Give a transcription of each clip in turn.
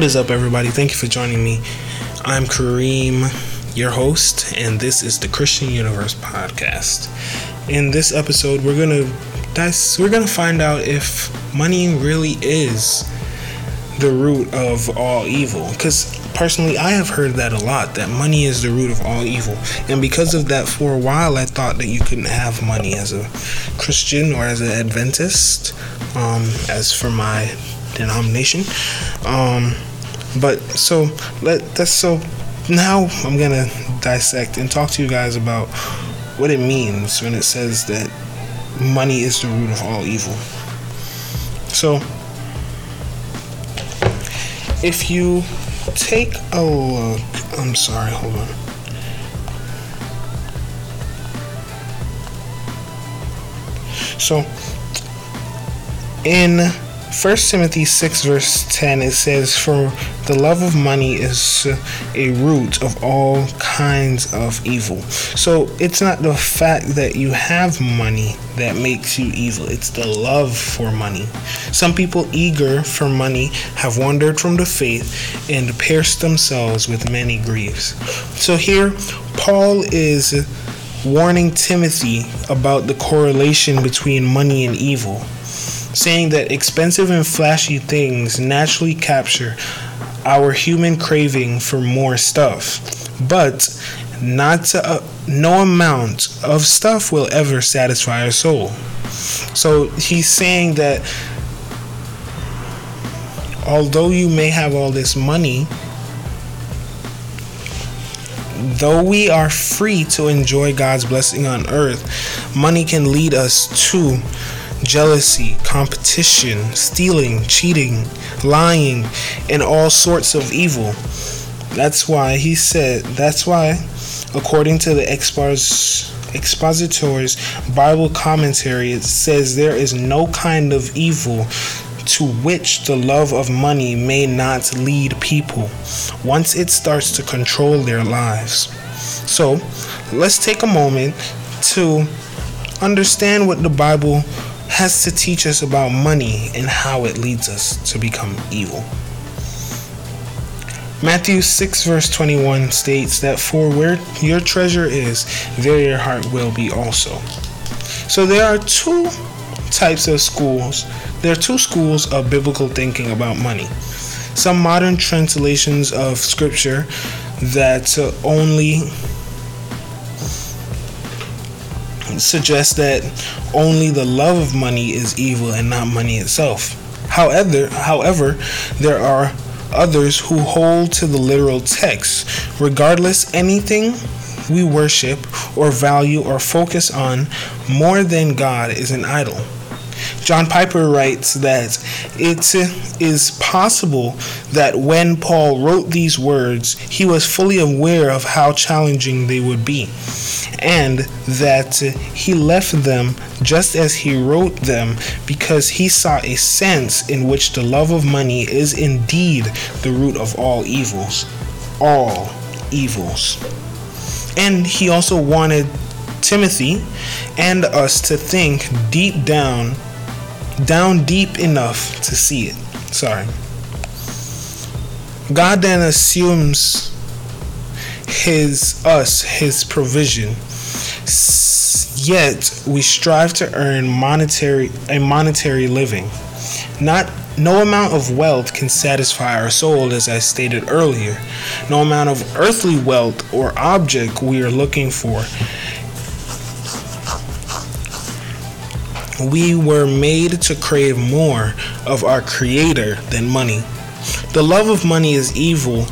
What is up, everybody? Thank you for joining me. I'm Kareem, your host, and this is the Christian Universe podcast. In this episode, we're gonna that's we're gonna find out if money really is the root of all evil. Because personally, I have heard that a lot that money is the root of all evil, and because of that, for a while, I thought that you couldn't have money as a Christian or as an Adventist. Um, as for my denomination. Um, but so let that's so now I'm gonna dissect and talk to you guys about what it means when it says that money is the root of all evil. So if you take a look, I'm sorry, hold on. So in 1 Timothy 6, verse 10, it says, For the love of money is a root of all kinds of evil. So it's not the fact that you have money that makes you evil, it's the love for money. Some people eager for money have wandered from the faith and pierced themselves with many griefs. So here, Paul is warning Timothy about the correlation between money and evil saying that expensive and flashy things naturally capture our human craving for more stuff, but not to, uh, no amount of stuff will ever satisfy our soul. So he's saying that although you may have all this money, though we are free to enjoy God's blessing on earth, money can lead us to jealousy, competition, stealing, cheating, lying, and all sorts of evil. That's why he said, that's why, according to the expos, expositor's Bible commentary, it says there is no kind of evil to which the love of money may not lead people once it starts to control their lives. So, let's take a moment to understand what the Bible has to teach us about money and how it leads us to become evil. Matthew 6, verse 21 states that for where your treasure is, there your heart will be also. So there are two types of schools. There are two schools of biblical thinking about money. Some modern translations of scripture that only suggests that only the love of money is evil and not money itself. However, however, there are others who hold to the literal text. Regardless, anything we worship or value or focus on more than God is an idol. John Piper writes that it is possible that when Paul wrote these words, he was fully aware of how challenging they would be, and that he left them just as he wrote them because he saw a sense in which the love of money is indeed the root of all evils. All evils. And he also wanted Timothy and us to think deep down down deep enough to see it. Sorry. God then assumes his us his provision. Yet we strive to earn monetary a monetary living. Not no amount of wealth can satisfy our soul as I stated earlier. No amount of earthly wealth or object we are looking for we were made to crave more of our Creator than money. The love of money is evil,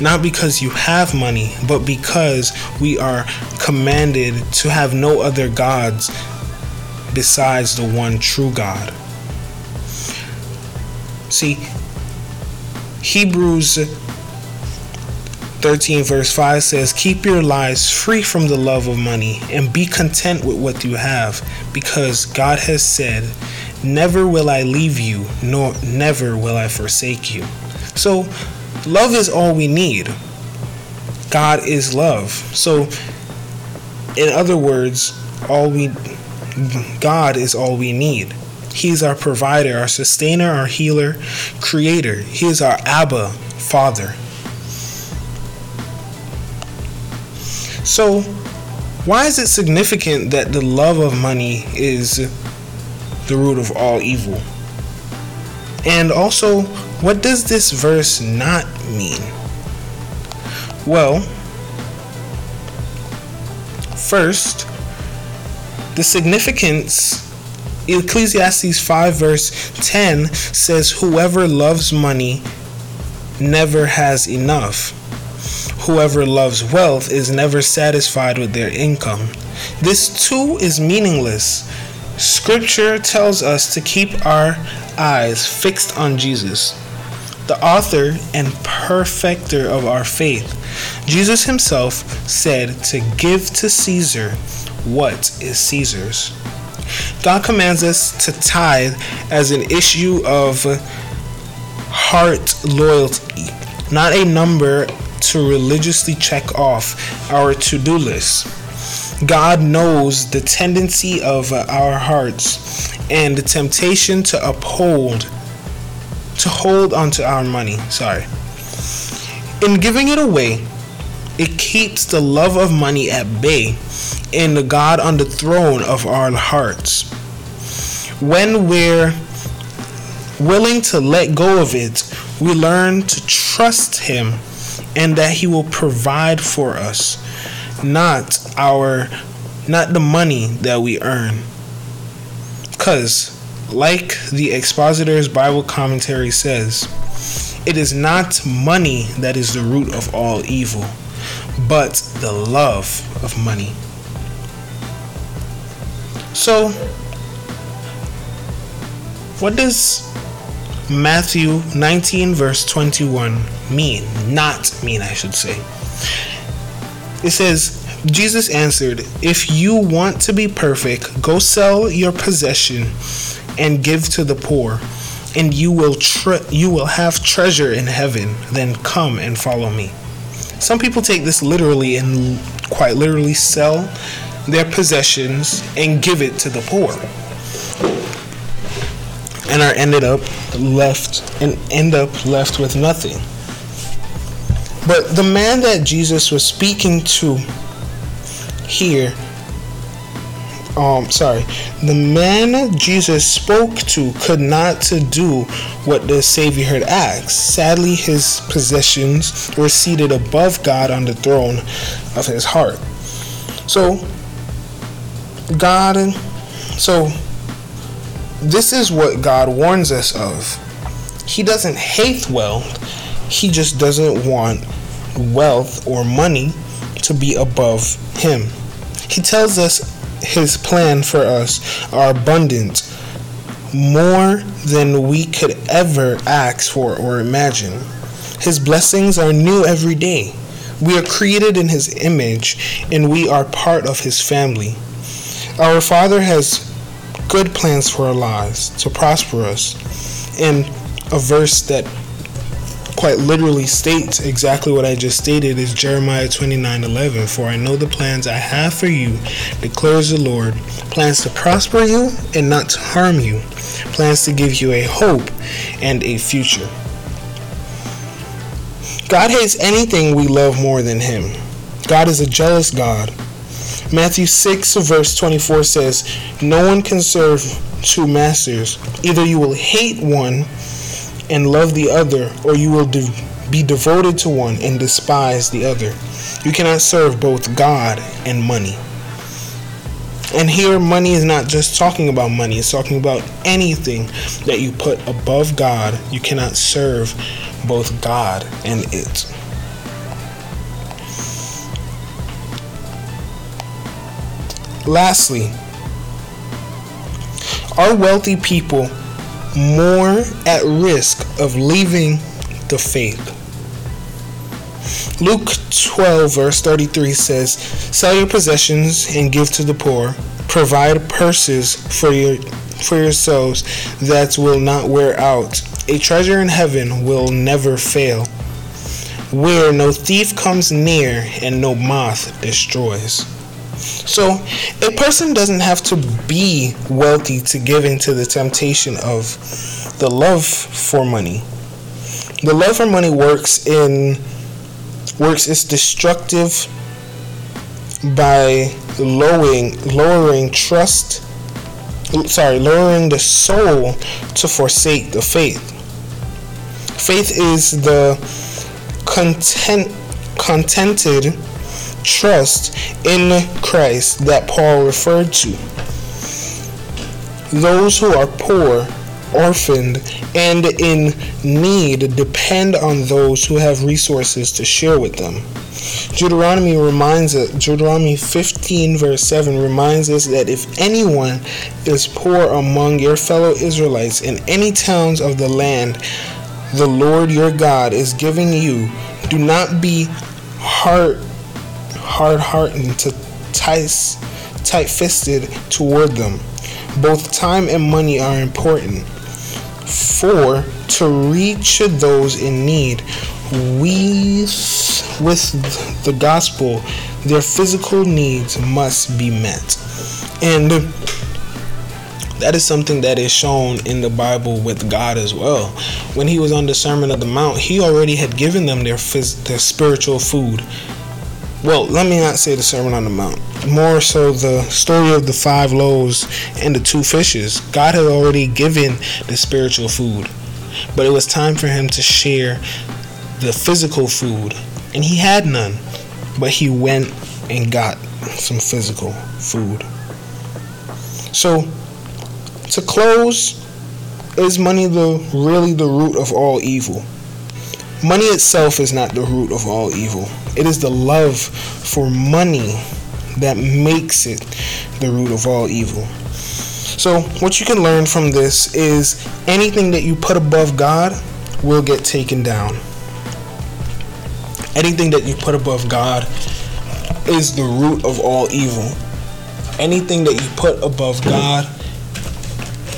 not because you have money, but because we are commanded to have no other gods besides the one true God. See, Hebrews 13, verse 5 says, Keep your lives free from the love of money and be content with what you have, because God has said, Never will I leave you, nor never will I forsake you. So, love is all we need. God is love. So, in other words, all we God is all we need. He is our provider, our sustainer, our healer, creator. He is our Abba, Father. So, why is it significant that the love of money is the root of all evil? And also, what does this verse not mean? Well, first, the significance Ecclesiastes 5 verse 10 says whoever loves money never has enough. Whoever loves wealth is never satisfied with their income. This too is meaningless. Scripture tells us to keep our eyes fixed on Jesus, the author and perfecter of our faith. Jesus himself said to give to Caesar what is Caesar's. God commands us to tithe as an issue of heart loyalty, not a number to religiously check off our to do list. God knows the tendency of our hearts and the temptation to uphold, to hold onto our money. Sorry. In giving it away, it keeps the love of money at bay and the God on the throne of our hearts. When we're willing to let go of it, we learn to trust Him and that He will provide for us, not our not the money that we earn. Cause like the expositor's Bible commentary says, it is not money that is the root of all evil, but the love of money. So, what does Matthew 19, verse 21 mean? Not mean, I should say. It says, Jesus answered, If you want to be perfect, go sell your possession and give to the poor, and you will tre- you will have treasure in heaven. Then come and follow me. Some people take this literally and quite literally sell their possessions and give it to the poor. And are ended up left and end up left with nothing. But the man that Jesus was speaking to here um sorry the man jesus spoke to could not to do what the savior had asked sadly his possessions were seated above god on the throne of his heart so god so this is what god warns us of he doesn't hate wealth he just doesn't want wealth or money to be above him he tells us his plan for us are abundant, more than we could ever ask for or imagine. His blessings are new every day. We are created in his image and we are part of his family. Our Father has good plans for our lives to prosper us. And a verse that quite literally states exactly what I just stated is Jeremiah 29 11. For I know the plans I have for you, declares the Lord plans to prosper you and not to harm you, plans to give you a hope and a future. God hates anything we love more than Him. God is a jealous God. Matthew 6, verse 24 says, No one can serve two masters. Either you will hate one and love the other, or you will de- be devoted to one and despise the other. You cannot serve both God and money. And here, money is not just talking about money, it's talking about anything that you put above God. You cannot serve both God and it. Lastly, are wealthy people more at risk of leaving the faith? Luke 12, verse 33 says, Sell your possessions and give to the poor. Provide purses for your for yourselves that will not wear out. A treasure in heaven will never fail, where no thief comes near and no moth destroys. So, a person doesn't have to be wealthy to give into the temptation of the love for money. The love for money works in works is destructive by lowering lowering trust sorry lowering the soul to forsake the faith faith is the content contented trust in Christ that Paul referred to. Those who are poor, orphaned, and in need depend on those who have resources to share with them. Deuteronomy reminds us, Deuteronomy 15 verse 7 reminds us that if anyone is poor among your fellow Israelites in any towns of the land the Lord your God is giving you, do not be hard hard hearted to tight fisted toward them. Both time and money are important. For to reach those in need, we with the gospel, their physical needs must be met. And that is something that is shown in the Bible with God as well. When he was on the Sermon of the Mount, he already had given them their phys- their spiritual food well, let me not say the Sermon on the Mount. More so the story of the five loaves and the two fishes. God had already given the spiritual food, but it was time for him to share the physical food, and he had none. But he went and got some physical food. So, to close, is money the really the root of all evil? Money itself is not the root of all evil. It is the love for money that makes it the root of all evil. So, what you can learn from this is anything that you put above God will get taken down. Anything that you put above God is the root of all evil. Anything that you put above God,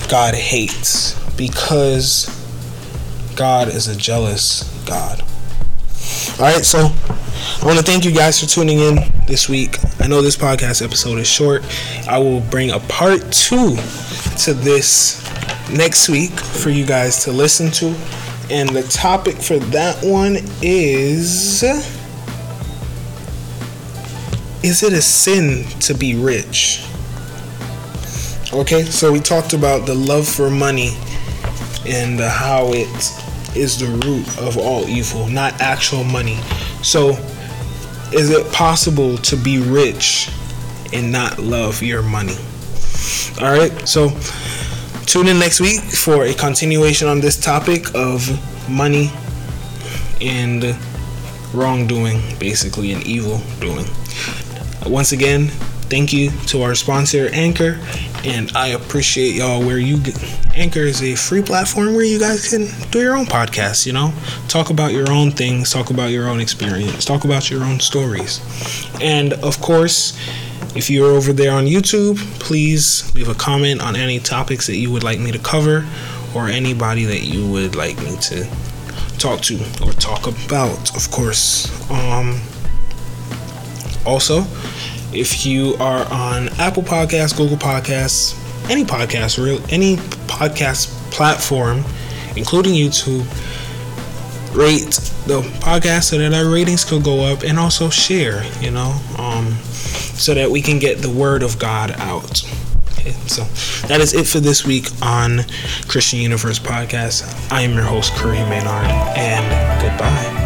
God hates because God is a jealous God. All right, so I want to thank you guys for tuning in this week. I know this podcast episode is short. I will bring a part two to this next week for you guys to listen to. And the topic for that one is Is it a sin to be rich? Okay, so we talked about the love for money and how it is the root of all evil, not actual money. So, is it possible to be rich and not love your money? All right, so tune in next week for a continuation on this topic of money and wrongdoing, basically, and evil doing. Once again, thank you to our sponsor, Anchor, and I appreciate y'all where you Anchor is a free platform where you guys can do your own podcast, you know, talk about your own things, talk about your own experience, talk about your own stories. And of course, if you're over there on YouTube, please leave a comment on any topics that you would like me to cover or anybody that you would like me to talk to or talk about, of course. Um, also, if you are on Apple Podcasts, Google Podcasts, any podcast, real any podcast platform, including YouTube, rate the podcast so that our ratings could go up and also share, you know, um, so that we can get the word of God out. So that is it for this week on Christian Universe Podcast. I am your host, Kareem Maynard, and goodbye.